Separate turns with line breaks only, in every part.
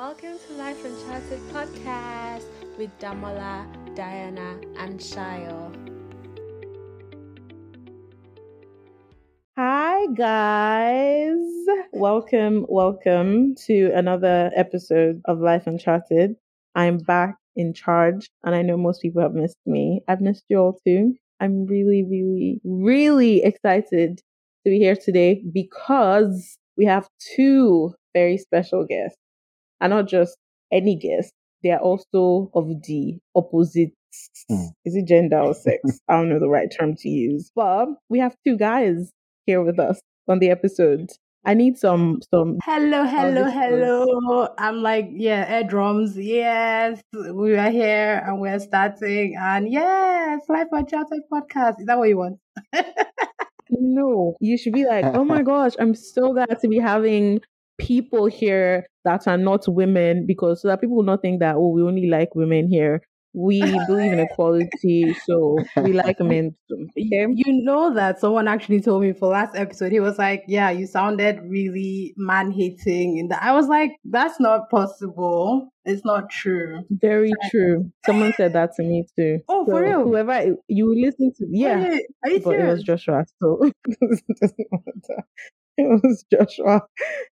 Welcome to Life Uncharted podcast with Damola, Diana, and Shayo.
Hi, guys. Welcome, welcome to another episode of Life Uncharted. I'm back in charge, and I know most people have missed me. I've missed you all too. I'm really, really, really excited to be here today because we have two very special guests, and not just any guests. They are also of the opposite.
Hmm.
Is it gender or sex? I don't know the right term to use, but we have two guys here with us on the episode. I need some some
Hello, hello, hello. I'm like, yeah, air drums. Yes, we are here and we're starting. And yes, Life Uncharted podcast. Is that what you want?
No, you should be like, oh my gosh, I'm so glad to be having people here that are not women because so that people will not think that, oh, we only like women here. We believe in equality, so we like men. Okay?
You know that someone actually told me for last episode, he was like, Yeah, you sounded really man hating. And I was like, That's not possible. It's not true.
Very true. Someone said that to me too.
Oh, for real?
Whoever you listen to, yeah,
Wait,
but it was
serious?
Joshua. So it doesn't matter. It was Joshua.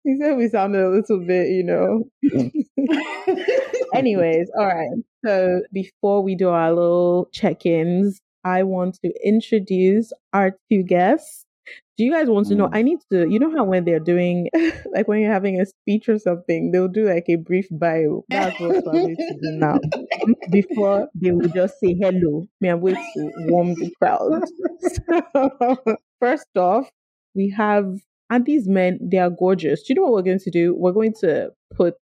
He said we sounded a little bit, you know. Anyways, all right. So before we do our little check-ins, I want to introduce our two guests. Do you guys want to know?
Mm.
I need to, you know how when they're doing, like when you're having a speech or something, they'll do like a brief bio. That's what I'm going to do now. Before they will just say hello. Me, I'm going to warm the crowd. So, first off, we have, and these men, they are gorgeous. Do you know what we're going to do? We're going to put,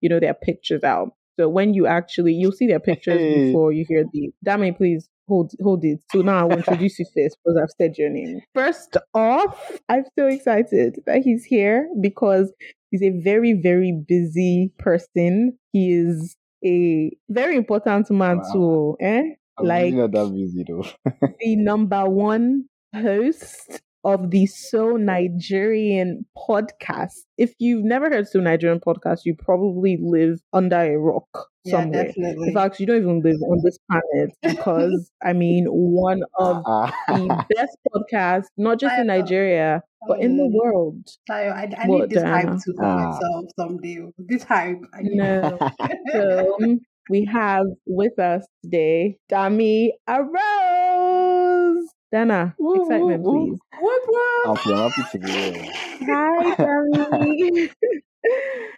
you know, their pictures out. So when you actually, you'll see their pictures before you hear the. Dami, please hold hold it. So now I will introduce you first because I've said your name. First off, I'm so excited that he's here because he's a very very busy person. He is a very important man
Wow.
too. Eh?
I'm
Like-
that busy though.
the number one host of the So Nigerian podcast. If you've never heard So Nigerian podcast, you probably live under a rock
yeah,
somewhere.
definitely.
In fact, you don't even live on this planet because I mean, one of
Ah.
the best podcasts, not just in Nigeria, but in the world.
Tayo, I, I
What,
need this hype
to
too for
Ah.
myself someday. This hype. I need
No. So we have with us today Dami Arose. Dana,
Woo,
excitement,
woo, woo.
please.
Whoop, whoop.
I'm, I'm happy to be here.
Hi, Dami.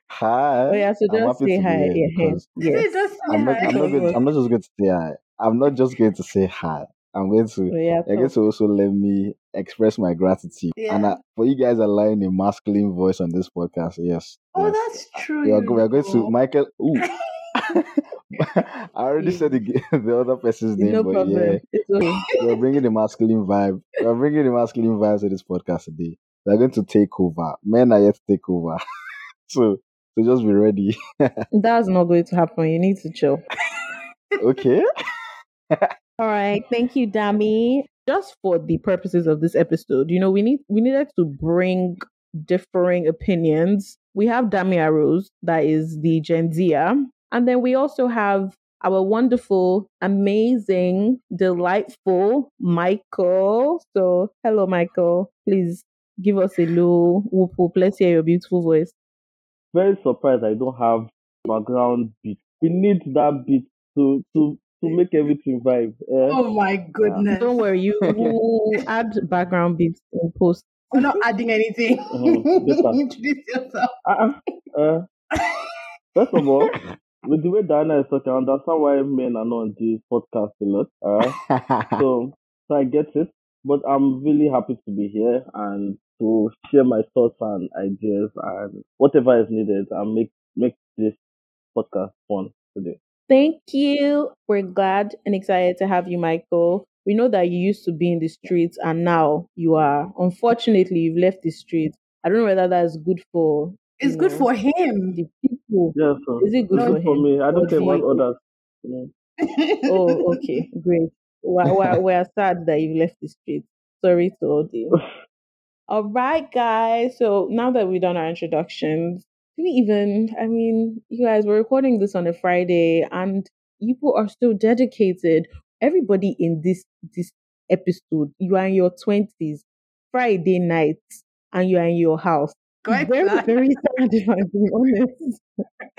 Hi.
oh yeah, so
I'm
just say hi. Yeah,
because
yes.
Is it just
I'm not.
hi?
I'm not, going, I'm not just going to say hi. I'm not just going to say hi. I'm going to.
Oh, yeah,
You're going to also let me express my gratitude. And
Yeah.
uh, for you guys allowing a masculine voice on this podcast, yes.
Oh,
yes.
that's true.
We are, we are going to. Michael. Ooh. I already said the, the other person's name,
no
but
problem.
yeah.
It's okay.
we're bringing the masculine vibe. We're bringing the masculine vibe to this podcast today. We're going to take over. Men are yet to take over. so, so just be ready.
That's not going to happen. You need to chill.
Okay.
All right, thank you, Dami. Just for the purposes of this episode, you know, we need we needed to bring differing opinions. We have Dami Arose, that is the Gen Zer, and then we also have our wonderful, amazing, delightful Michael. So, hello, Michael. Please give us a low whoop whoop. Let's hear your beautiful voice.
very surprised I don't have background beat. We need that beat to to to make everything vibe. eh?
Oh my goodness.
Don't worry, you will add background beats in post.
We're not adding anything.
Better.
Introduce yourself.
Uh, uh, first of all, with the way Diana is talking, I understand why men are not on this podcast a lot. Uh, so so I get it. But I'm really happy to be here and to share my thoughts and ideas and whatever is needed and make make this podcast fun today.
Thank you. We're glad and excited to have you, Michael. We know that you used to be in the streets and now you are. Unfortunately, you've left the streets. I don't know whether that's good for
It's good
know,
for him.
the people.
Yeah, so
Is it good for
good for
him?
me. I don't care about others. you know.
Oh, okay, great. We're, we're, we're sad that you've left the streets. Sorry to all you. All right, guys. So now that we've done our introductions, we even? I mean, you guys, we're recording this on a Friday, and people are still dedicated. Everybody in this this episode, you are in your twenties, Friday night, and you are in your house.
Correct
very,
that.
very sad if I'm being honest.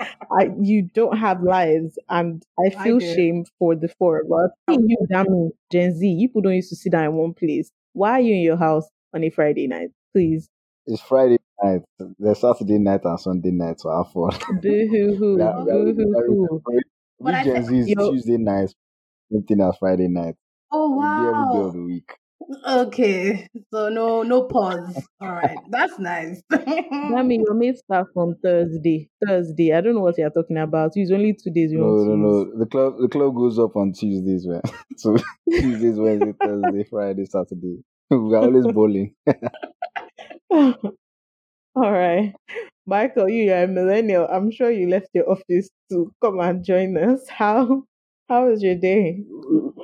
I, you don't have lives, and I
I
feel
do.
shame for the four of us. Oh. Seeing You, damn Gen Z, you people don't used to sit down in one place. Why are you in your house on a Friday night? Please.
It's Friday night. There's Saturday night and Sunday night to have fun.
Boo hoo hoo.
We are- we are-
Boo hoo hoo.
we
I
Gen
think-
Z is Tuesday night, same thing as Friday night.
Oh
We'll be every day of the week.
Okay. So no no pause. All right. That's nice.
That means your mate starts on Thursday. Thursday. I don't know what you're talking about. It's only two days. you
No, no, no. The club, the club goes up on Tuesdays, man. so Tuesdays, Wednesday, Thursday, Friday, Saturday. we are always bowling.
use. All right. Michael, you are a millennial. I'm sure you left your office to come and join us. How how was your day?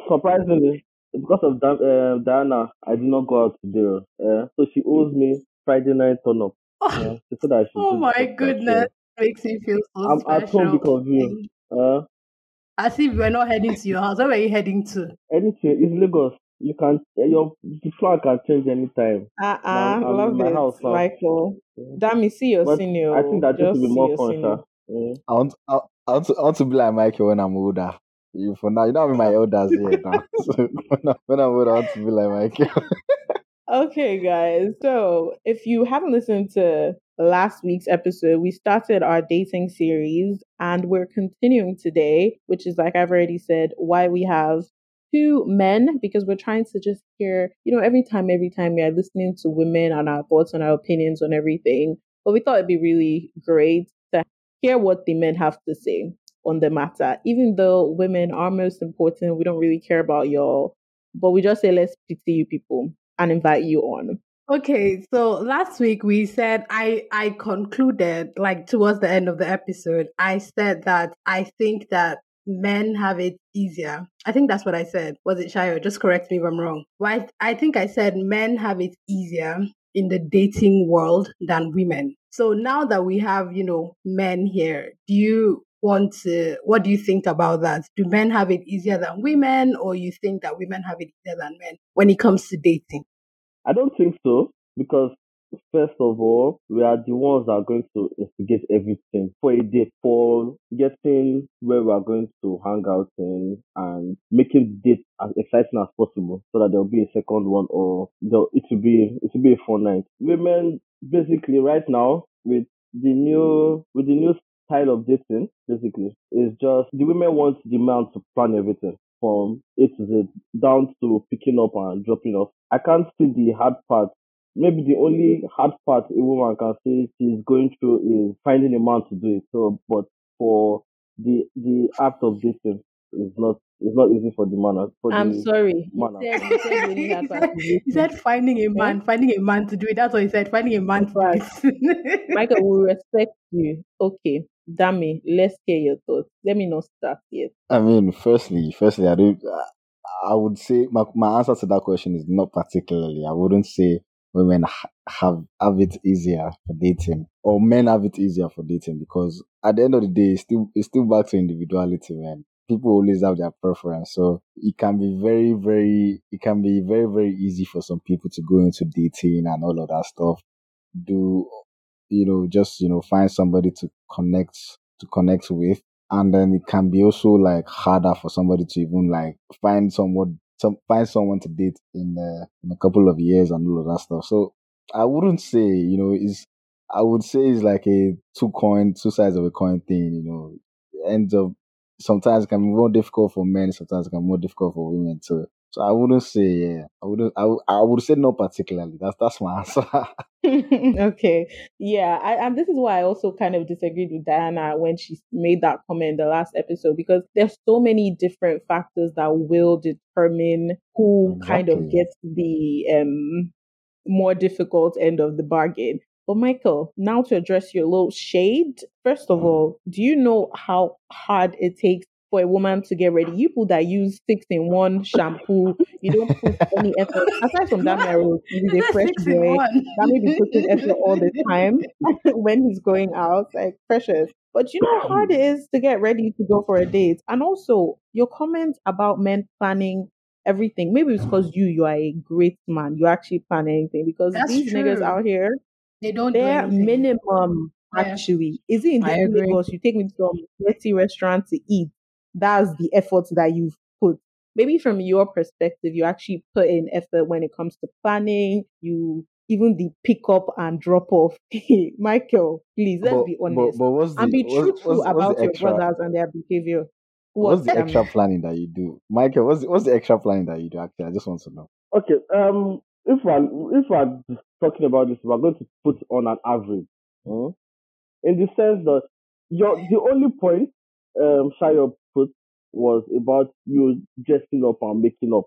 Surprisingly, because of Di- uh, Diana, I did not go out today. Uh, so she owes me Friday night turn up. Uh, she said I should
oh my
podcast,
goodness. Makes me feel so
I'm
special.
at home because of you. So, uh,
As if we're not heading to your house. Where are you heading to?
anything is Lagos. You can uh, your the plan can change anytime.
Uh uh
I'm
love
in my
it,
house now.
Michael. Damn, you see your
But
senior.
I think that just to be
see
more
your
fun,
senior.
Mm.
I want, I, I want to, I want to be like Michael when I'm older. You for now, you know I'm my elders here now. So when, I, when I'm older, I want to be like Michael.
Okay, guys. So, if you haven't listened to last week's episode, we started our dating series and we're continuing today, which is, like I've already said, why we have two men because we're trying to just hear, you know, every time, every time we are listening to women and our thoughts and our opinions on everything. But we thought it'd be really great to hear what the men have to say on the matter. Even though women are most important, we don't really care about y'all, but we just say, let's pity you people and invite you on.
Okay, so last week we said I I concluded like towards the end of the episode, I said that I think that men have it easier. I think that's what I said. Was it Shayo? Just correct me if I'm wrong. Well, I, I think I said men have it easier in the dating world than women. So now that we have, you know, men here, do you want to what do you think about that? Do men have it easier than women or you think that women have it easier than men when it comes to dating?
I don't think so because first of all, we are the ones that are going to instigate everything for a date, for getting where we are going to hang out in and making the date as exciting as possible so that there'll be a second one or it will be it will be a fun night. Women basically right now with the new with the new style of dating, basically, is just the women want the man to plan everything from A to Z down to picking up and dropping off. I can't see the hard part. Maybe the only hard part a woman can say she's going through is finding a man to do it. So, but for the the act of dating is not is not easy for the man. For
I'm
the
sorry. You
man.
said, you said really
he, said, he said finding a eh? man, finding a man to do it. That's what he said. Finding a man for us.
Michael, we respect you. Okay, Dami, let's hear your thoughts. Let me not start yet.
I mean, firstly, firstly, I do. I would say my my answer to that question is not particularly. I wouldn't say women ha- have have it easier for dating or men have it easier for dating because at the end of the day, it's still it's still back to individuality, man. People always have their preference, so it can be very, very, it can be very, very easy for some people to go into dating and all of that stuff. Do you know just you know find somebody to connect to connect with. And then it can be also like harder for somebody to even like find someone some find someone to date in uh, in a couple of years and all of that stuff. So i wouldn't say you know is i would say it's like a two coin two sides of a coin thing you know. Ends up sometimes it can be more difficult for men sometimes it can be more difficult for women too so i wouldn't say yeah i wouldn't i, would- I would say no particularly that's that's my answer
okay. Yeah, I, and this is why I also kind of disagreed with Diana when she made that comment in the last episode because there's so many different factors that will determine who kind of gets the um more difficult end of the bargain. But Michael, now to address your little shade. First of all, do you know how hard it takes for a woman to get ready. You people that use six in one shampoo, you don't put any effort. Aside from that, Meryl, he's a fresh boy. That may be putting effort all the time when he's going out, like precious. But you know how hard it is to get ready to go for a date. And also your comments about men planning everything. Maybe it's because you you are a great man. You actually plan anything because
That's
these niggas out here,
They don't do
their
anything.
minimum
Yeah.
actually is it in. Lagos you take me to some dirty restaurant to eat. That's the effort that you've put. Maybe from your perspective, you actually put in effort when it comes to planning. You even the pick up and drop off. Michael, please let's
but,
be honest
but what's the
and be truthful
what's, what's
about
the
your
extra?
brothers and their behavior.
What's the
um,
extra planning that you do, Michael? What's the, what's the extra planning that you do? Actually, I just want to know.
Okay, um, if we're if we're talking about this, we're going to put on an average, hmm, in the sense that your the only point um Shayo put was about you dressing up and making up,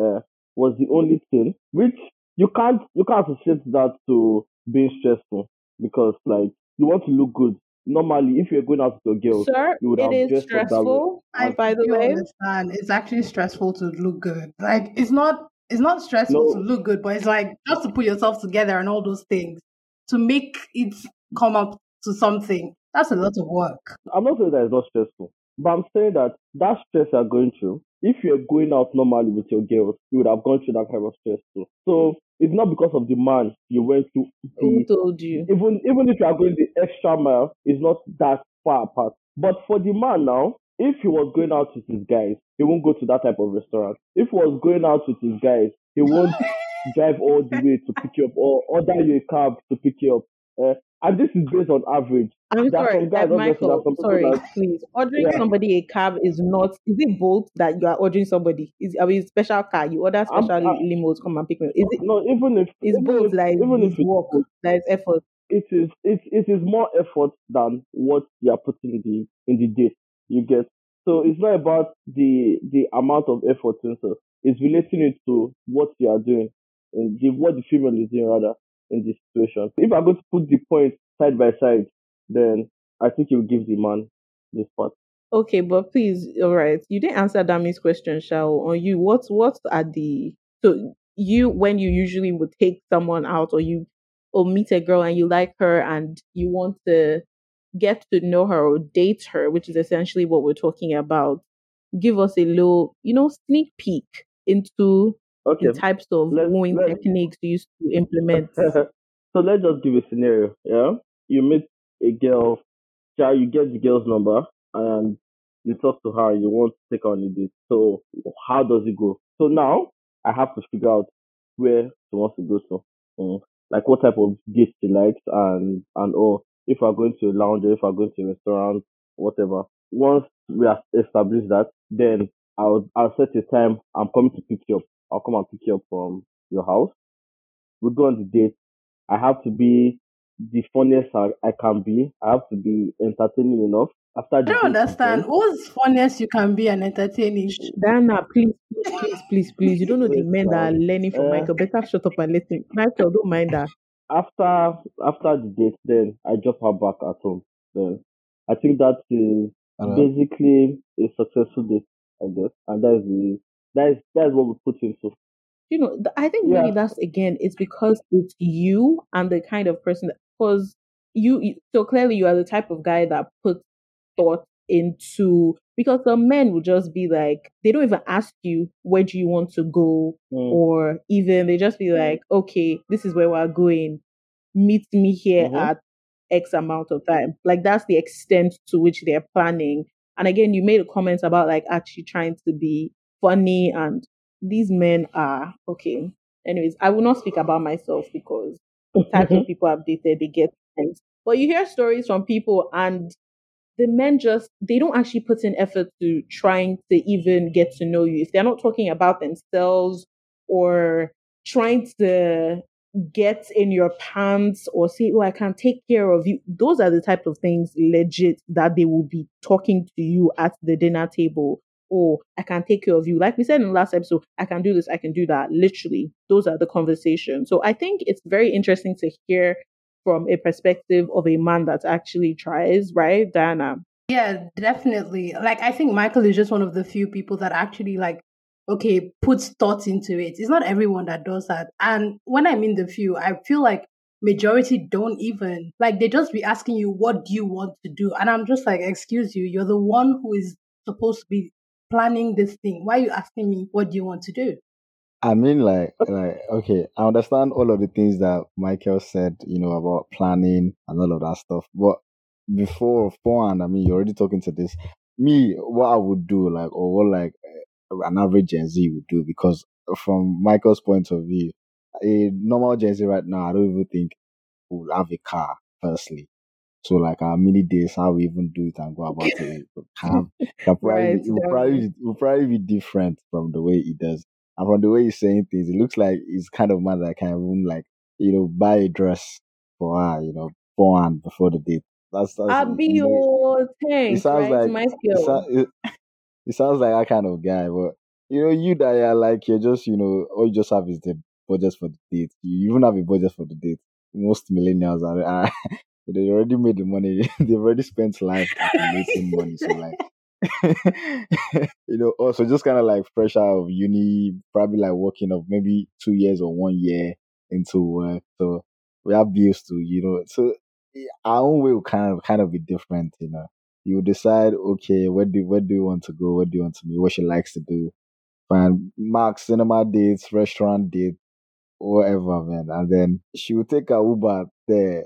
uh, was the only thing which you can't you can't associate that to being stressful because like you want to look good. Normally, if you're going out with your girls,
Sir,
you would have
it is
dressed up that way.
stressful.
I
by the way,
understand. It's actually stressful to look good. Like it's not it's not stressful
No.
to look good, but it's like just to put yourself together and all those things to make it come up to something. That's a lot of work.
I'm not saying that it's not stressful, but I'm saying that that stress you're going through, if you're going out normally with your girls, you would have gone through that kind of stress too. So it's not because of the man you went to.
who told you?
even even if you are going the extra mile, it's not that far apart. But for the man now, if he was going out with his guys, he won't go to that type of restaurant. If he was going out with his guys, he won't drive all the way to pick you up or order you a cab to pick you up. Uh, and this is based on average.
I'm
There
sorry,
guys,
uh,
are
Michael.
some
Sorry,
that-
please. Ordering
Yeah.
somebody a cab is not. Is it bold that you are ordering somebody? Is I mean special car? You order special
I'm-
limos come and pick me. Is it?
No, even if
it's
even
bold
if,
like
even if
it's
it-
work? That is effort.
it is it, it is more effort than what you are putting in the in the date you get. So it's not about the the amount of effort into it's relating it to what you are doing and the, what the female is doing rather in this situation. If I'm going to put the points side by side, then I think you give the man the part.
Okay, but please, all right. You didn't answer Dami's question, Shao. On you, what what are the so you when you usually would take someone out or you or meet a girl and you like her and you want to get to know her or date her, which is essentially what we're talking about. Give us a little, you know, sneak peek into
Okay.
the types of
Let's-
wooing
let's-
techniques you used to implement.
so let's just give a scenario. Yeah, you meet a girl, yeah, you get the girl's number, and you talk to her. You want to take her on a date. So how does it go? So now I have to figure out where she wants to go to, Mm. like what type of date she likes, and and or if we're going to a lounge, or if we're going to a restaurant, whatever. Once we have established that, then I'll I'll set a time. I'm coming to pick you up. I'll come and pick you up from your house. We go on the date. I have to be the funniest I, I can be. I have to be entertaining enough. After
I
the
don't understand. Who's funniest you can be and entertaining?
Diana, please, please, please, please, please. You don't know the men that are learning from
uh,
Michael. Better shut up and listen. Michael, don't mind that.
after after the date, then I drop her back at home. Then I think that is
Alright.
basically a successful date, I guess, and that is the that is that is what we put into.
you know, th- I think
Yeah.
maybe that's again, it's because it's you and the kind of person that, because you, so clearly you are the type of guy that puts thought into, because the men would just be like, they don't even ask you, where do you want to go?
Mm.
Or even they just be like, okay, this is where we're going. Meet me here
Mhm.
at X amount of time. Like that's the extent to which they're planning. And again, you made a comment about like actually trying to be funny and these men are okay. Anyways, I will not speak about myself because types of people I've dated, they get things. But you hear stories from people and the men just they don't actually put in effort to trying to even get to know you. If they're not talking about themselves or trying to get in your pants or say, Oh, I can take care of you. Those are the type of things legit that they will be talking to you at the dinner table. Oh, I can take care of you. Like we said in the last episode, I can do this, I can do that. Literally, those are the conversations. So I think it's very interesting to hear from a perspective of a man that actually tries, right? Diana, um,
Yeah, definitely. Like I think Michael is just one of the few people that actually like okay, puts thought into it. It's not everyone that does that. And when I mean the few, I feel like majority don't even like they just be asking you what do you want to do and i'm just like excuse you you're the one who is supposed to be planning this thing why are you asking me what do you want to do
I mean, like, like, okay, I understand all of the things that Michael said, you know, about planning and all of that stuff. But before, beforehand, I mean, you're already talking to this. Me, what I would do, like, or what like eh, an average Gen Z would do, because from Michael's point of view, a normal Gen Z right now, I don't even think will have a car. Firstly, so like our mini days, how we even do it and go about it, can probably,
Right,
it will probably, it will probably be different from the way he does. And from the way he's saying things, it looks like he's kind of man that can even like, you know, buy a dress for her, you know, beforehand before the date. That's that's
I'll be
you know,
your
it
thanks,
sounds
right?
like
My
it,
skill.
sou- it, it sounds like that kind of guy, but you know, you that are like you're just, you know, all you just have is the budget for the date. You even have a budget for the date. Most millennials are, are they already made the money. They've already spent life accumulating money. So like you know, also just kind of like fresh out of uni, probably like working of maybe two years or one year into work. So we have bills to, you know, so eh, our own way will kind of kind of be different, you know. You decide, okay, where do where do you want to go? Where do you want to meet? What she likes to do? Find Mark cinema dates, restaurant dates, whatever, man. And then she would take a Uber there.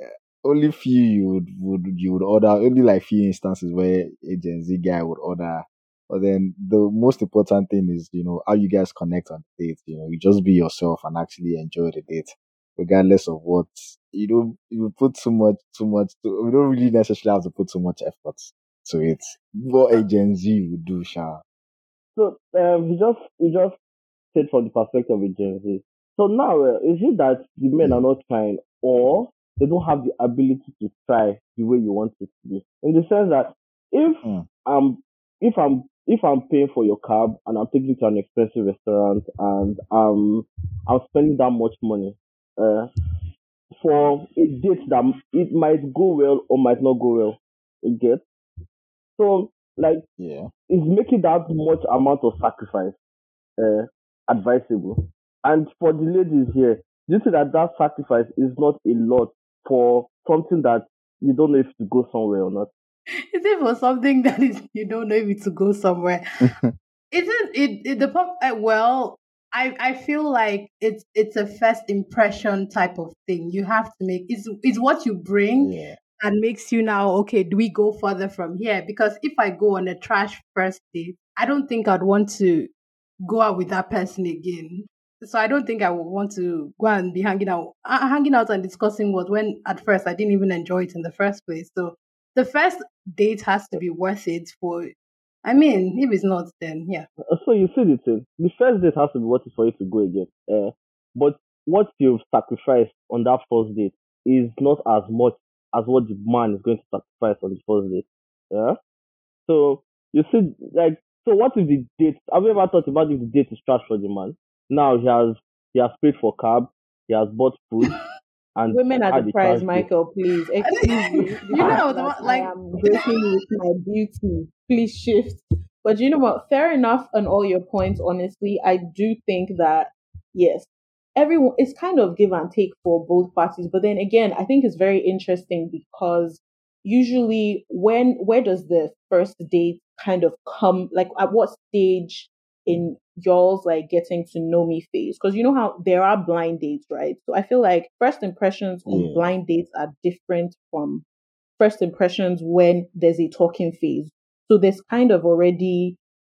Only few you would, would you would order. Only like few instances where a Gen Z guy would order. But then the most important thing is, you know, how you guys connect on the date. You know, you just be yourself and actually enjoy the date, regardless of what you don't. You put too much, too much. To, we don't really necessarily have to put too much effort to it. What a Gen Z would do, Sha.
So um, you just you just said from the perspective of a Gen Z. So now, uh, is it that the men are not trying, or they don't have the ability to try the way you want it to be? In the sense that if
Mm.
I'm if I'm if I'm paying for your cab and I'm taking you to an expensive restaurant and um I'm spending that much money uh, for a date that it might go well or might not go well, you get. So like
Yeah.
is making that much amount of sacrifice uh, advisable? And for the ladies here, do you think that that sacrifice is not a lot for something that you don't know if to go somewhere or not?
Is it for something that is you don't know if it's to go somewhere? Isn't it, it the pop? Uh, well, I I feel like it's it's a first impression type of thing. You have to make it's it's what you bring
Yeah.
that makes you now okay. Do we go further from here? Because if I go on a trash first date, I don't think I'd want to go out with that person again. So I don't think I would want to go and be hanging out, uh, hanging out and discussing what when at first I didn't even enjoy it in the first place. So the first date has to be worth it for. I mean, if it's not, then yeah.
Uh, So you see the thing. The first date has to be worth it for you to go again. Uh, but what you've sacrificed on that first date is not as much as what the man is going to sacrifice on the first date. Yeah. So you see, like, so what if the date? Have you ever thought about if the date is trash for the man? Now he has he has paid for cab, he has bought food, and
Women are
had
the
a
prize. Michael, please. Excuse me.
You know, the one- like-
I am breaking with my beauty. Please shift. But you know what? Fair enough on all your points, honestly. I do think that, yes, everyone, it's kind of give and take for both parties. But then again, I think it's very interesting because usually when, where does the first date kind of come? Like, at what stage in y'all's like getting to know me phase. Because you know how there are blind dates right? So i feel like first impressions on blind dates are different from first impressions when there's a talking phase. So there's kind of already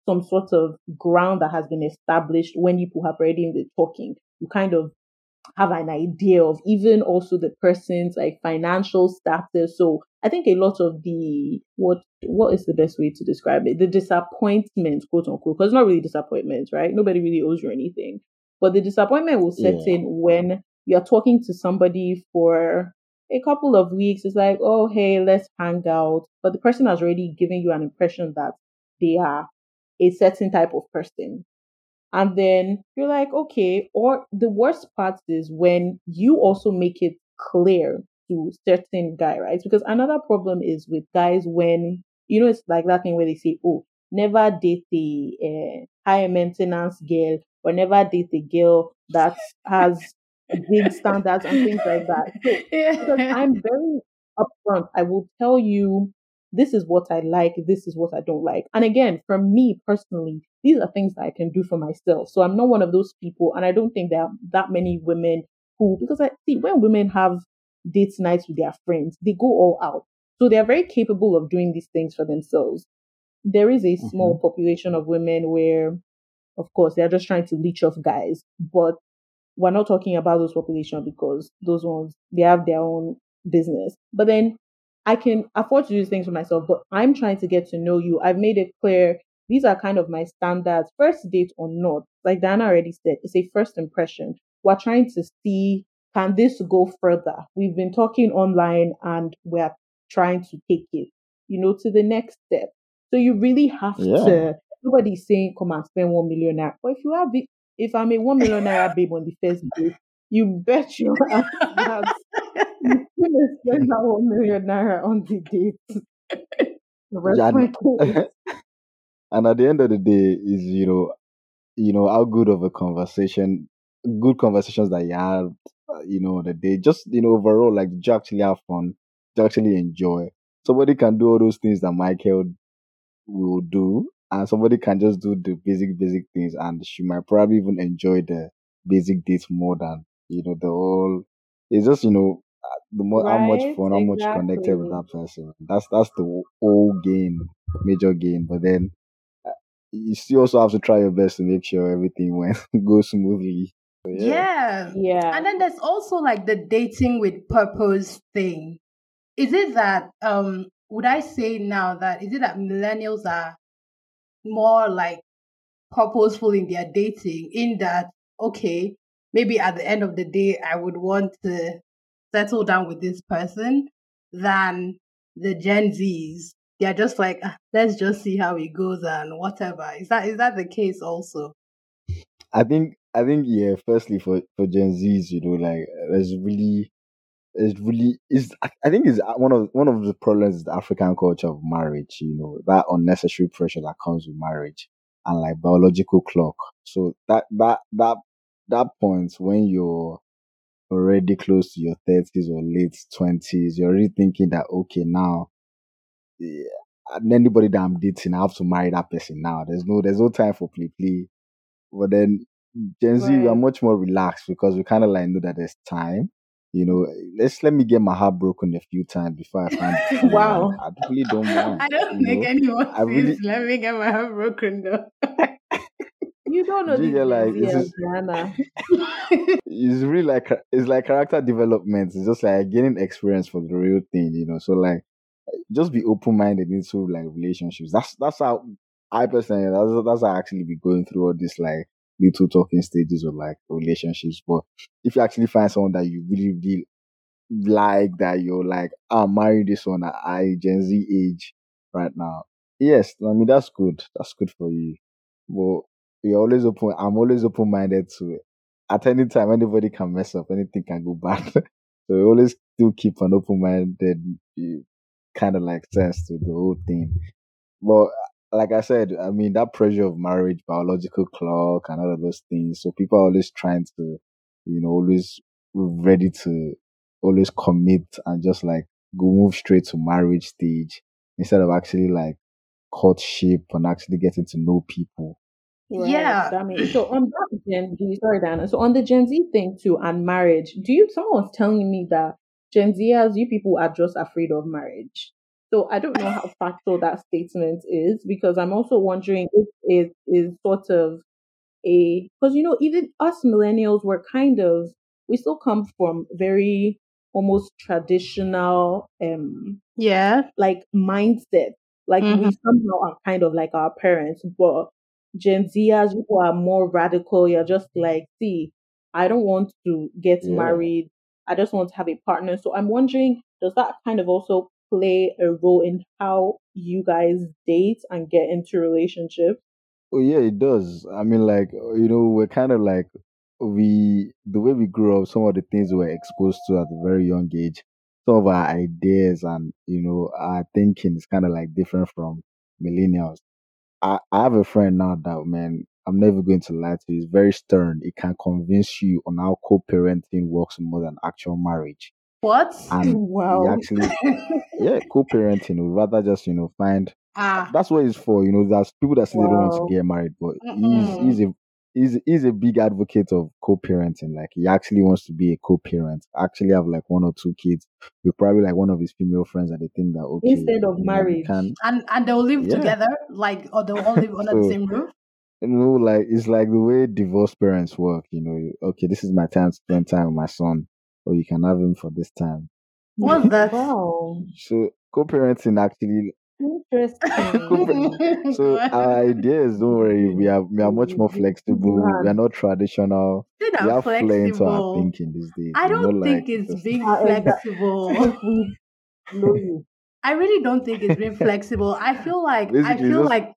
some sort of ground that has been established when people have already been talking. You kind of have an idea of even also the person's like financial status. So i think a lot of the what what is the best way to describe it? The disappointment quote unquote because it's not really disappointment right? Nobody really owes you anything. But the disappointment will set
Yeah.
in when you're talking to somebody for a couple of weeks. It's like oh hey let's hang out. But the person has already given you an impression that they are a certain type of person and then you're like okay or the worst part is when you also make it clear to certain guy right because another problem is with guys when you know, it's like that thing where they say, oh, never date a uh, high maintenance girl or never date a girl that has big standards and things like that. So, because I'm very upfront, I will tell you this is what I like, this is what I don't like. And again, for me personally, these are things that I can do for myself. So I'm not one of those people, and I don't think there are that many women who, because I see when women have date nights with their friends, they go all out. So they're very capable of doing these things for themselves. There is a small mm-hmm. population of women where, of course, they're just trying to leech off guys, but we're not talking about those population because those ones they have their own business. But then I can afford to do things for myself, but I'm trying to get to know you. I've made it clear these are kind of my standards, first date or not. Like Diana already said, it's a first impression. We're trying to see can this go further? We've been talking online and we're trying to take it, you know, to the next step. So you really have yeah. to nobody's saying come and spend one million naira. But if you have it, if I'm a one million naira babe on the first date, you bet you have spend that one million naira on the date.
Yeah, and at the end of the day, is you know, you know how good of a conversation, good conversations that you have, uh, you know, that they just you know overall like you actually have fun, you actually enjoy. Somebody can do all those things that Michael will do, and somebody can just do the basic basic things, and she might probably even enjoy the basic dates more than you know the whole. It's just you know the more right, how much fun, how much connected with that person. That's that's the whole game, major game. But then uh, you still also have to try your best to make sure everything went goes smoothly.
So, yeah. yeah.
Yeah.
And then there's also like the dating with purpose thing. Is it that um would I say now that is it that millennials are more like purposeful in their dating in that okay maybe at the end of the day I would want to settle down with this person than the Gen Zs. They're just like, ah, let's just see how it goes and whatever. Is that is that the case also?
I think I think yeah. Firstly, for for Gen Zs, you know, like there's really, it's really is. I think is one of one of the problems is the African culture of marriage. You know, that unnecessary pressure that comes with marriage and like biological clock. So that that that that point when you're already close to your 30s or late 20s, you're already thinking that, okay, now, yeah, anybody that I'm dating, I have to marry that person now. There's no, there's no time for play play. But then Gen Z, right. we are much more relaxed because we kind of like know that there's time. You know, let's let me get my heart broken a few times before I find.
wow,
I really don't want.
I don't think know? anyone I really, let me get my heart broken though.
You don't know this like it's,
it's really like it's like character development. It's just like gaining experience for the real thing, you know. So like, just be open minded into like relationships. That's that's how I personally that's that's how I actually be going through all this like little talking stages of like relationships. But if you actually find someone that you really really like, that you're like, ah, I'm marrying this one at I Gen Z age right now. Yes, I mean that's good. That's good for you. But you're always open. I'm always open minded to it. At any time, anybody can mess up. Anything can go bad. so we always do keep an open minded kind of like sense to the whole thing. But like I said, I mean that pressure of marriage, biological clock, and all of those things. So people are always trying to, you know, always ready to always commit and just like go move straight to marriage stage instead of actually like courtship and actually getting to know people.
Right. Yeah. I mean, so on that Gen Z, sorry, Diana. So on the Gen Z thing too, and marriage, do you? Someone was telling me that Gen Zers, you people are just afraid of marriage. So I don't know how factual that statement is because I'm also wondering if it is sort of a because you know even us millennials were kind of we still come from very almost traditional um
yeah
like mindset like mm-hmm. we somehow are kind of like our parents but Gen Zers who are more radical, you're just like, see, I don't want to get yeah. married. I just want to have a partner. So I'm wondering, does that kind of also play a role in how you guys date and get into relationships?
Oh yeah, it does. I mean, like uh, you know, we're kind of like we the way we grew up, some of the things we were exposed to at a very young age, some of our ideas and you know our thinking is kind of like different from millennials. I, I have a friend now that man, I'm never going to lie to you. He's very stern. He can convince you on how co-parenting works more than actual marriage.
What?
And
Wow.
actually, yeah, co-parenting We'd rather just you know find.
ah,
That's what it's for. You know, there's people that say they don't want to get married, but he's
Mm-mm.
he's a he's he's a big advocate of co-parenting. Like he actually wants to be a co-parent. Actually, have like one or two kids. With probably like one of his female friends that they think that okay
Instead of
you know, we
marriage.
can
and and they'll live
Yeah.
together, like or they'll all live under the same roof.
you know, like it's like the way divorced parents work. You know, you- okay, this is my time to spend time with my son, or you can have him for this time.
What's that?
Wow.
So co-parenting actually.
Interesting.
So our ideas, don't worry, we are we are much more flexible. We are not traditional. We have flair into our
flexible.
thinking these days.
I don't think
like,
it's being flexible. I really don't think it's being flexible. I feel like I feel
just-
like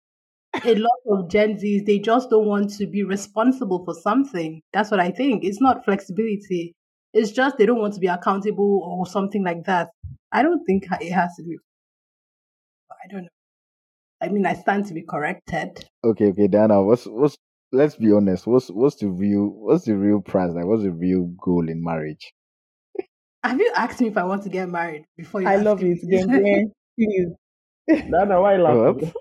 a lot of Gen Zs they just don't want to be responsible for something. That's what I think. It's not flexibility. It's just they don't want to be accountable or something like that. I don't think it has to be. I don't know. I mean, I stand to be corrected.
Okay, okay, Diana, what's what's let's be honest, what's what's the real what's the real price? Like what's the real goal in marriage?
Have you asked me if I want to get married before you?
I love it.
this?
Again, please.
Dana, why you laughing?
What?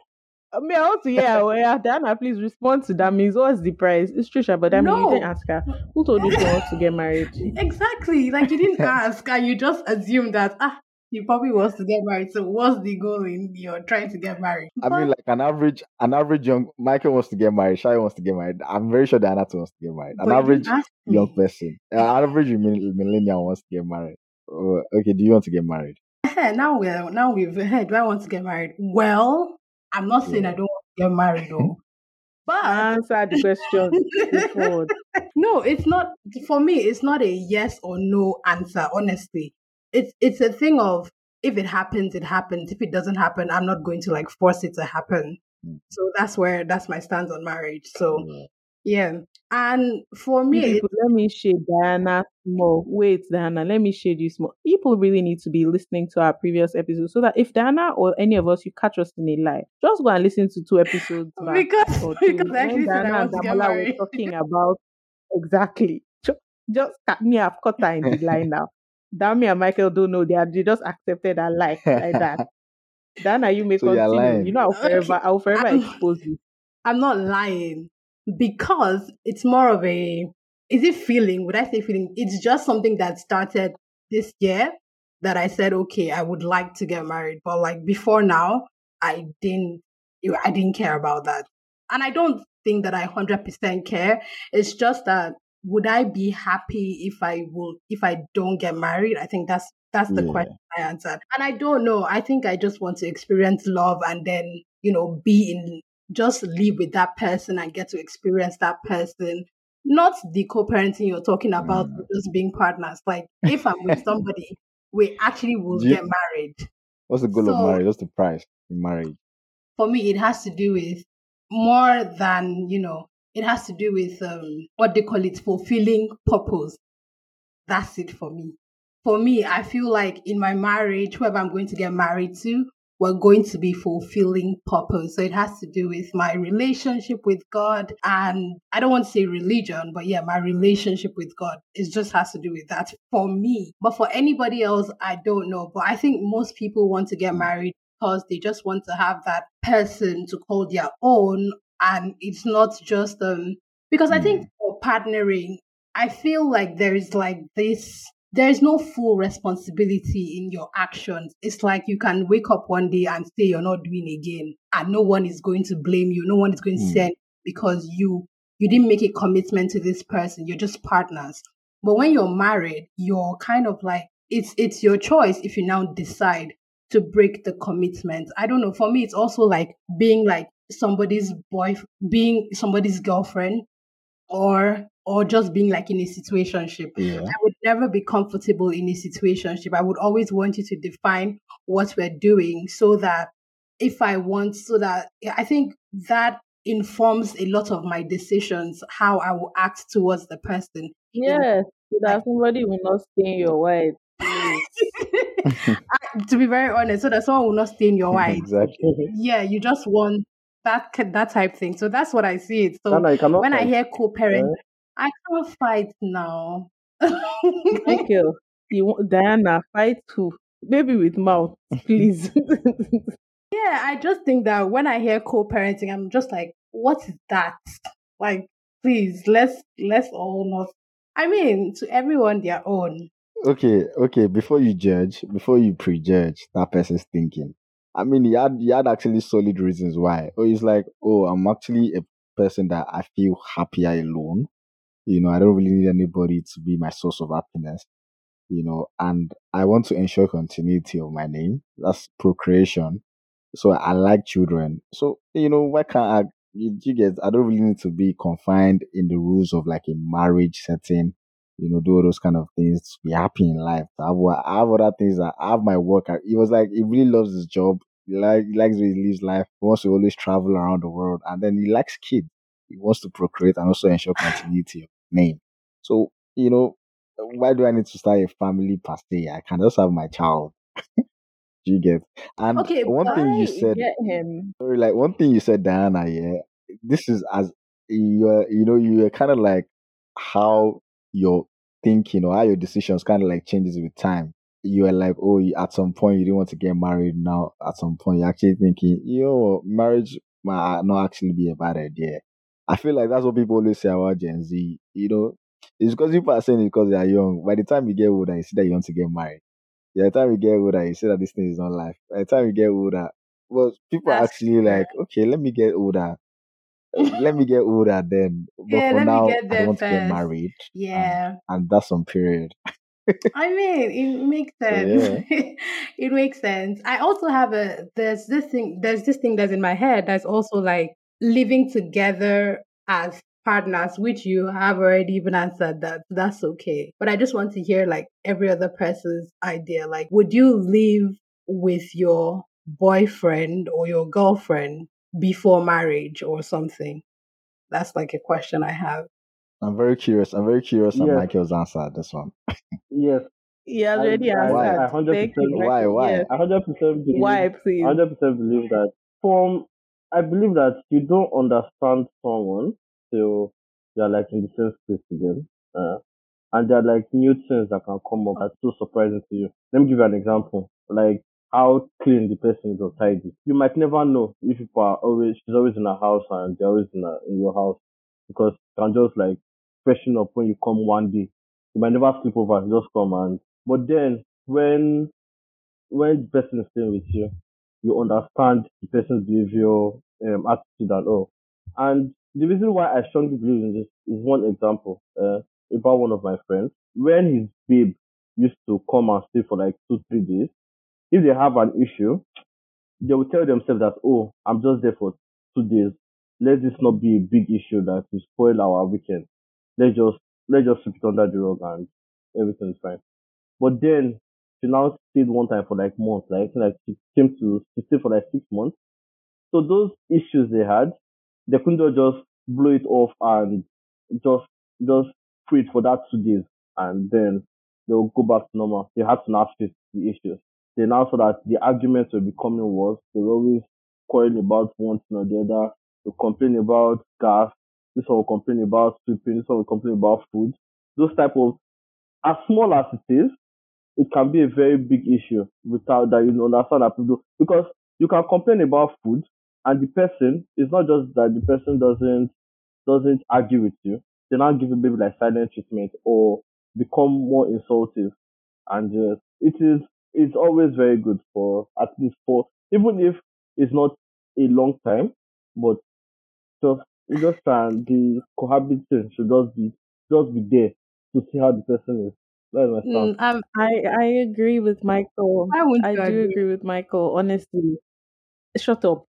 I mean, I want to hear. Well, yeah, Diana, please respond to that. Means what's the price? It's Trisha, but I mean, you didn't ask her. Who told you she wants to get married?
Exactly. Like you didn't ask, and you just assumed that ah, he probably wants to get married. So what's the goal in you're trying to get married?
I mean, like an average, an average young Michael wants to get married. Shai wants to get married. I'm very sure Diana too wants to get married. An
But
average
didn't ask me.
young person, an average millennial wants to get married. Uh, okay, do you want to get married?
Eh, now we're now we've eh, do I want to get married? Well, I'm not saying I don't want to get married though. But
Answer the question. straightforward.
no, it's not for me, it's not a yes or no answer, honestly. It's it's a thing of if it happens, it happens. If it doesn't happen, I'm not going to like force it to happen.
Mm.
So that's where that's my stance on marriage. So
Yeah.
yeah. And for me,
people, let me shade Diana small. Wait, Diana, let me shade you small. People really need to be listening to our previous episodes so that if Diana or any of us you catch us in a lie, just go and listen to two episodes
because
or two.
because I actually
when
said I
Diana and Damola were talking about exactly. Ju- Just cut me, I've caught her in the lie now. Dami and Michael don't know they are they just accepted a lie like that. Diana, you may
So you're
continue. You know, I'll forever, I'll forever
I'm-
expose you.
I'm not lying because it's more of a is it feeling? Would I say feeling? It's just something that started this year that I said, okay, I would like to get married. But like before now, I didn't I didn't care about that. And I don't think that I hundred percent care. It's just that would I be happy if I will if I don't get married? I think that's that's the
Yeah.
question I answered. And I don't know. I think I just want to experience love and then, you know, be in just live with that person and get to experience that person. Not the co-parenting you're talking about,
Mm.
just being partners. Like if I'm with somebody, we actually will get married.
What's the goal of marriage? What's the price in marriage?
For me, it has to do with more than, you know, it has to do with um what they call it, fulfilling purpose. That's it for me. For me, I feel like in my marriage, whoever I'm going to get married to, we're going to be fulfilling purpose. So it has to do with my relationship with God. And I don't want to say religion, but yeah, my relationship with God. It just has to do with that for me. But for anybody else, I don't know. But I think most people want to get married because they just want to have that person to call their own. And it's not just, um, because I think for partnering, I feel like there is like this there is no full responsibility in your actions. It's like you can wake up one day and say you're not doing again, and no one is going to blame you. No one is going to
Hmm.
say because you you didn't make a commitment to this person. You're just partners. But when you're married, you're kind of like it's it's your choice if you now decide to break the commitment. I don't know. For me, it's also like being like somebody's boy, being somebody's girlfriend, or or just being like in a situationship.
Yeah.
I would never be comfortable in a situationship. I would always want you to define what we're doing so that if I want, so that I think that informs a lot of my decisions, how I will act towards the person.
Yes, so that somebody will not stain your white.
To be very honest, so that someone will not stain your white.
exactly.
yeah, you just want that that type thing. So that's what I see it. So
you cannot
when I hear co-parent, I can't fight now.
Thank oh. you want Diana fight who? Maybe with mouth, please.
yeah, I just think that when I hear co-parenting, I'm just like, what is that? Like, please, let's let's all not. I mean, to everyone their own.
Okay, okay. Before you judge, before you prejudge that person's thinking, I mean, he had he had actually solid reasons why. Oh, he's like, oh, I'm actually a person that I feel happier alone. You know, I don't really need anybody to be my source of happiness. You know, and I want to ensure continuity of my name. That's procreation. So I like children. So you know, why can't I? You, you get? I don't really need to be confined in the rules of like a marriage setting you know, do all those kind of things, to be happy in life. I have, I have other things. I have my work. He was like, he really loves his job. He, like, he likes he lives life. He wants to always travel around the world. And then he likes kids. He wants to procreate and also ensure continuity of name. So, you know, why do I need to start a family per se? I can just have my child. do you get? And
Okay,
one thing you said,
him.
sorry, like one thing you said, Diana, yeah, this is as you're, you know, you're kind of like how your thinking or how your decisions kind of like changes with time. You are like, oh, you- at some point you didn't want to get married. Now, at some point, you're actually thinking, you know, marriage might not actually be a bad idea. I feel like that's what people always say about Gen Z. You know, it's because people are saying it because they are young. By the time you get older, you see that you want to get married. By the time you get older, you see that this thing is not life. By the time you get older, well, people are
That's
actually
true.
like, okay, let me get older. Uh, let me get older then. But
Yeah,
for
let me
now,
get
I
there
want to get
first.
married.
Yeah.
And that's some period.
I mean, it makes
So,
sense. it makes sense. I also have a there's this thing there's this thing that's in my head that's also like living together as partners, which you have already even answered that that's okay. But I just want to hear like every other person's idea. Like, would you live with your boyfriend or your girlfriend before marriage or something? That's like a question I have.
I'm very curious. I'm very curious on
Yes.
Michael's answer this one.
Yes,
He has
I-
already
I-
answered.
I 100%
Why, why?
Yes.
I hundred percent believe.
Why, please?
Hundred percent believe that. From I believe that you don't understand someone till you're like in the same space again. Uh, and there are like new things that can come up that's so surprising to you. Let me give you an example. Like how clean the person is or tidy. You might never know if people are always she's always in her house and they're always in, a, in your house because you can just like freshen up when you come one day. You might never sleep over, you just come and but then when when the person is staying with you, you understand the person's behavior, um, attitude and all. And the reason why I strongly believe in this is one example uh, about one of my friends. When his babe used to come and stay for like two, three days, if they have an issue, they will tell themselves that, oh, I'm just there for two days. Let this not be a big issue that will spoil our weekend. Let's just let's just sweep it under the rug and everything is fine. But then she now stayed one time for like months, like like she came to she for like six months. So those issues they had, they couldn't just blow it off and just just quit for that two days and then they'll go back to normal. They had to now face the issues. They now saw that the arguments were becoming worse. They were always quarreling about one thing or the other. They complain about gas. This one will complain about sweeping. This one will complain about food. Those type of, as small as it is, it can be a very big issue without that you understand that people because you can complain about food and the person it's not just that the person doesn't doesn't argue with you. They now give you maybe like silent treatment or become more insultive. And uh, it is it's always very good for at least for even if it's not a long time, but just you just try and the cohabiting should just be just be there to see how the person is. That's my stance.
Mm, um,
I I agree with Michael.
why wouldn't
I do
agree?
agree with Michael. Honestly, shut up.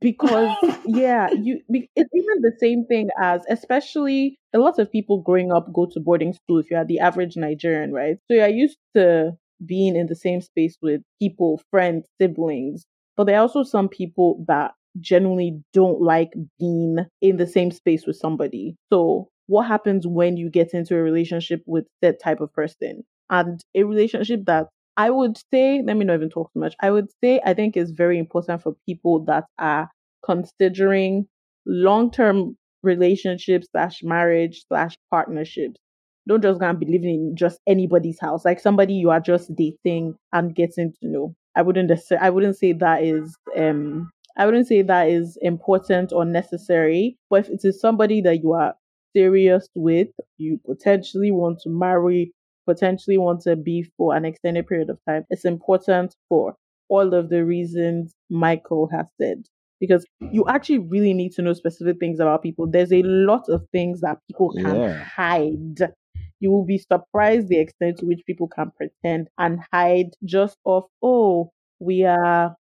Because yeah, you it's even the same thing as especially a lot of people growing up go to boarding school. If you're the average Nigerian, right? So you're used to being in the same space with people, friends, siblings. But there are also some people that generally don't like being in the same space with somebody. So what happens when you get into a relationship with that type of person? And a relationship that I would say, let me not even talk too much. I would say I think it's very important for people that are considering long term relationships slash marriage slash partnerships. Don't just go and be living in just anybody's house, like somebody you are just dating and getting to know. I wouldn't I wouldn't say that is um I wouldn't say that is important or necessary, but if it is somebody that you are serious with, you potentially want to marry, potentially want to be for an extended period of time, it's important for all of the reasons Michael has said. Because you actually really need to know specific things about people. There's a lot of things that people can
Yeah.
hide. You will be surprised the extent to which people can pretend and hide just off, oh, we are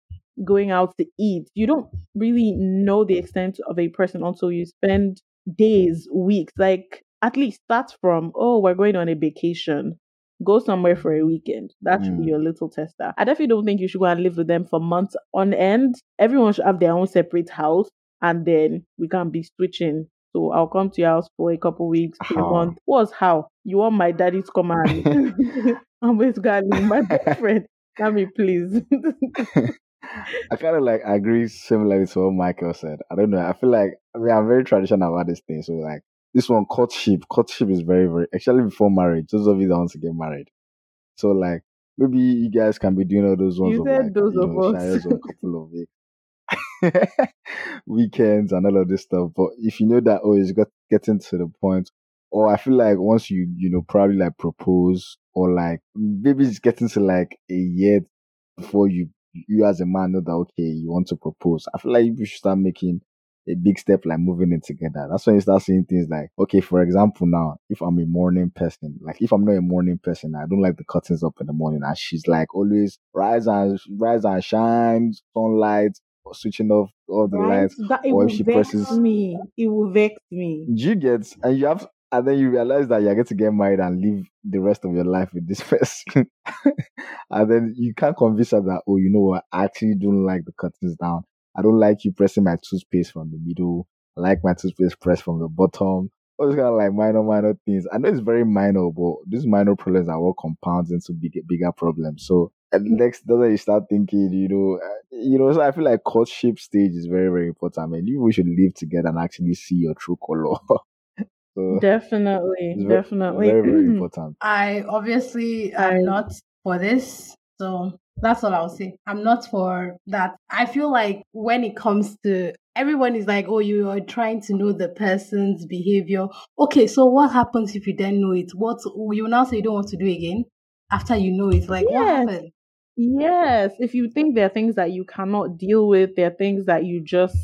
going out to eat. You don't really know the extent of a person until you spend days, weeks. Like at least start from, oh, we're going on a vacation. Go somewhere for a weekend. That should be
Mm.
your little tester. I definitely don't think you should go and live with them for months on end. Everyone should have their own separate house and then we can be switching. So I'll come to your house for a couple weeks, a month. What's how? You want my daddy to come and I'm with God, my boyfriend. Let me please.
I kind of like agree similarly to what Michael said. I don't know. I feel like I mean I'm very traditional about this thing. So like this one courtship, courtship is very very actually before marriage. Those of you that want to get married. So like maybe you guys can be doing all those ones
You
of
said
like
those
you
of
know
us.
a couple of weeks. weekends and all of this stuff. But if you know that oh it's got getting to the point, or I feel like once you you know probably like propose or like maybe it's getting to like a year before you you as a man know that okay you want to propose. I feel like you should start making a big step like moving in together. That's when you start seeing things like okay, for example, now if I'm a morning person, like if I'm not a morning person, I don't like the curtains up in the morning, and she's like always rise and rise and shine, sunlight, switching off all the
right?
lights.
That
or if she presses-
me. It will vex me.
Do you get and you have and then you realize that you're going to get married and live the rest of your life with this person. and then you can't convince her that, oh, you know what, I actually don't like the curtains down. I don't like you pressing my toothpaste from the middle. I like my toothpaste pressed from the bottom. All those kind of like minor, minor things. I know it's very minor, but these minor problems are what compounds into bigger, bigger problems. So at next, that's when you start thinking, you know, uh, you know. So I feel like courtship stage is very, very important. I mean, you should live together and actually see your true color. so
Definitely,
it's
definitely.
very, very important.
I obviously
I-
am not for this. So that's all I'll say. I'm not for that. I feel like when it comes to everyone is like, oh, you are trying to know the person's behavior. Okay, so what happens if you then know it? What you now say you don't want to do again after you know it? Like what
Yes.
happened?
Yes, if you think there are things that you cannot deal with, there are things that you just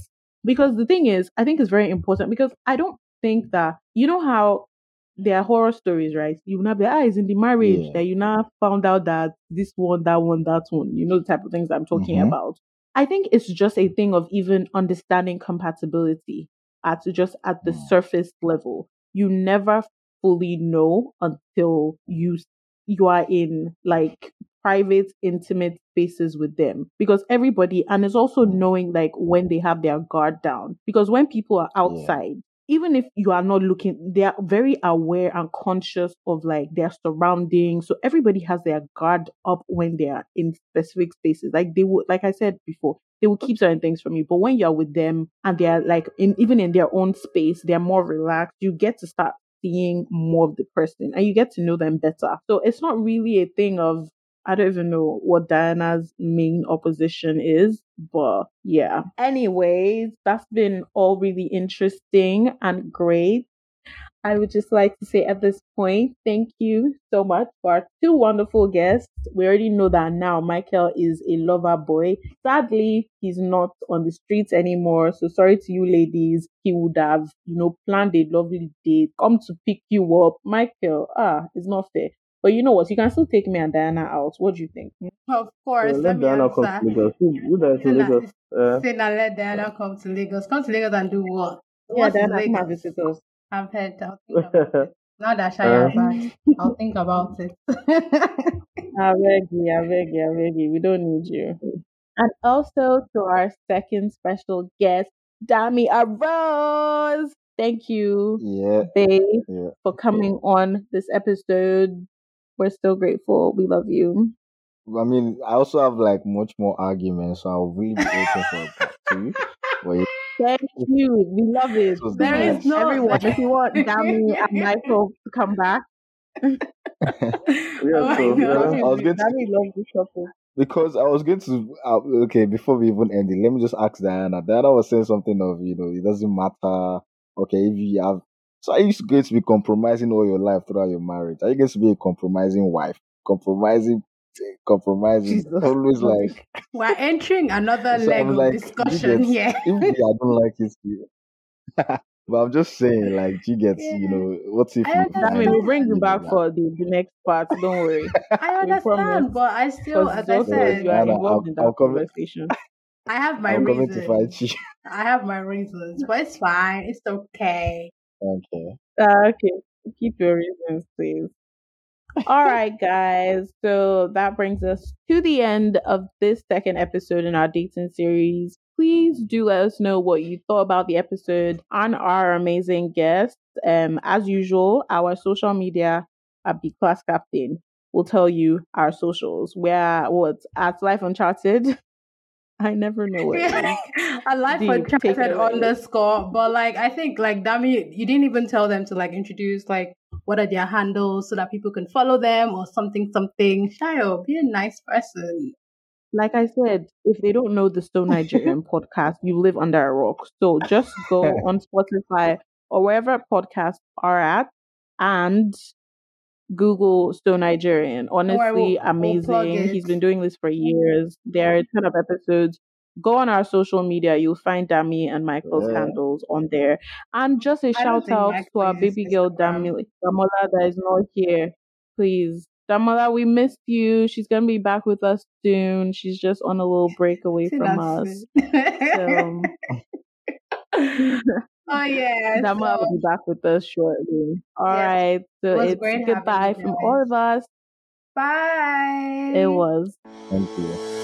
because the thing is, I think it's very important because I don't think that you know how there are horror stories, right? You not be ah, it's in the marriage
Yeah.
that you now found out that this one, that one, that one. You know the type of things I'm talking
Mhm.
about. I think it's just a thing of even understanding compatibility at just at the
Mm.
surface level. You never fully know until you you are in like private, intimate spaces with them because everybody, and it's also mm. knowing like when they have their guard down. Because when people are outside, even if you are not looking, they are very aware and conscious of like their surroundings. So everybody has their guard up when they are in specific spaces. Like they would, like I said before, they will keep certain things from you. But when you're with them and they are like in even in their own space, they're more relaxed. You get to start seeing more of the person and you get to know them better. So it's not really a thing of I don't even know what Diana's main opposition is, but yeah. Anyways, that's been all really interesting and great. I would just like to say at this point, thank you so much for our two wonderful guests. We already know that now Michael is a lover boy. Sadly, he's not on the streets anymore. So sorry to you ladies. He would have, you know, planned a lovely date, come to pick you up. Michael, ah, it's not fair. But you know what? You can still take me and Diana out. What do you think?
Of course,
So
let
let
me
Diana come to
answer.
Lagos. Who, who there is in
Say
Lagos? Uh,
Say now let Diana come to Lagos. Come to Lagos and do what?
Yeah,
What is
Diana, come and visit us.
I've heard. I'll think about it. Now that Shaya is back, I'll think about it.
I beg you, I beg you, I beg you. We don't need you. And also to our second special guest, Dami Arose. Thank you,
Yeah,
babe,
yeah.
for coming on this episode. We're still grateful. We love you.
I mean, I also have like much more arguments, so I'll really be open for a part two. But yeah,
Thank you. We love it.
This was
There
nice.
no-
everyone. If you want Dami and Michael to come back,
oh
so, yeah.
I was going to-
Dami loves the shopping.
because I was going to. Uh, okay, before we even end it, let me just ask Diana. Diana was saying something of you know it doesn't matter. Okay, if you have. So are you going to be compromising all your life throughout your marriage? Are you going to be a compromising wife? Compromising, compromising.
Jesus.
Always like
We're entering another
So
leg of
like,
discussion
you
here.
if I don't like it. you- but I'm just saying, like, you get, you know, what's if
I
you
understand.
Dami, we'll bring you back for the, the next part. Don't worry.
I understand, but I still, as I said,
you are involved in
I'll- I'll
that conversation.
I have my
I'm coming to fight
reasons.
you.
I have my reasons, but it's fine. It's okay.
Okay.
Uh, okay, keep your reasons, please. All right, guys. So that brings us to the end of this second episode in our dating series. Please do let us know what you thought about the episode and our amazing guests. Um, as usual, our social media at Be Class Captain will tell you our socials. We're what at Life Uncharted. I never know what.
I like
Deep,
for
take it
chatted
away.
underscore, but like I think like Dami, you didn't even tell them to like introduce like what are their handles so that people can follow them or something something. Shayo, be a nice person.
like I said, if they don't know the Stone Nigerian podcast, you live under a rock. So just go on Spotify or wherever podcasts are at and Google Stone Nigerian. Honestly,
we'll- we'll
amazing. He's been doing this for years. There are a ton of episodes. Go on our social media. You'll find Dami and Michael's
Yeah.
handles on there. And just a shout out to our baby girl
Instagram.
Dami Damola that is not here. Please. Damola, we missed you. She's gonna be back with us soon. She's just on a little break away from us. So
oh yeah.
Damola
so-
will be back with us shortly. All right.
Yes.
So
was
it's goodbye from all of us.
Bye.
It was.
Thank you.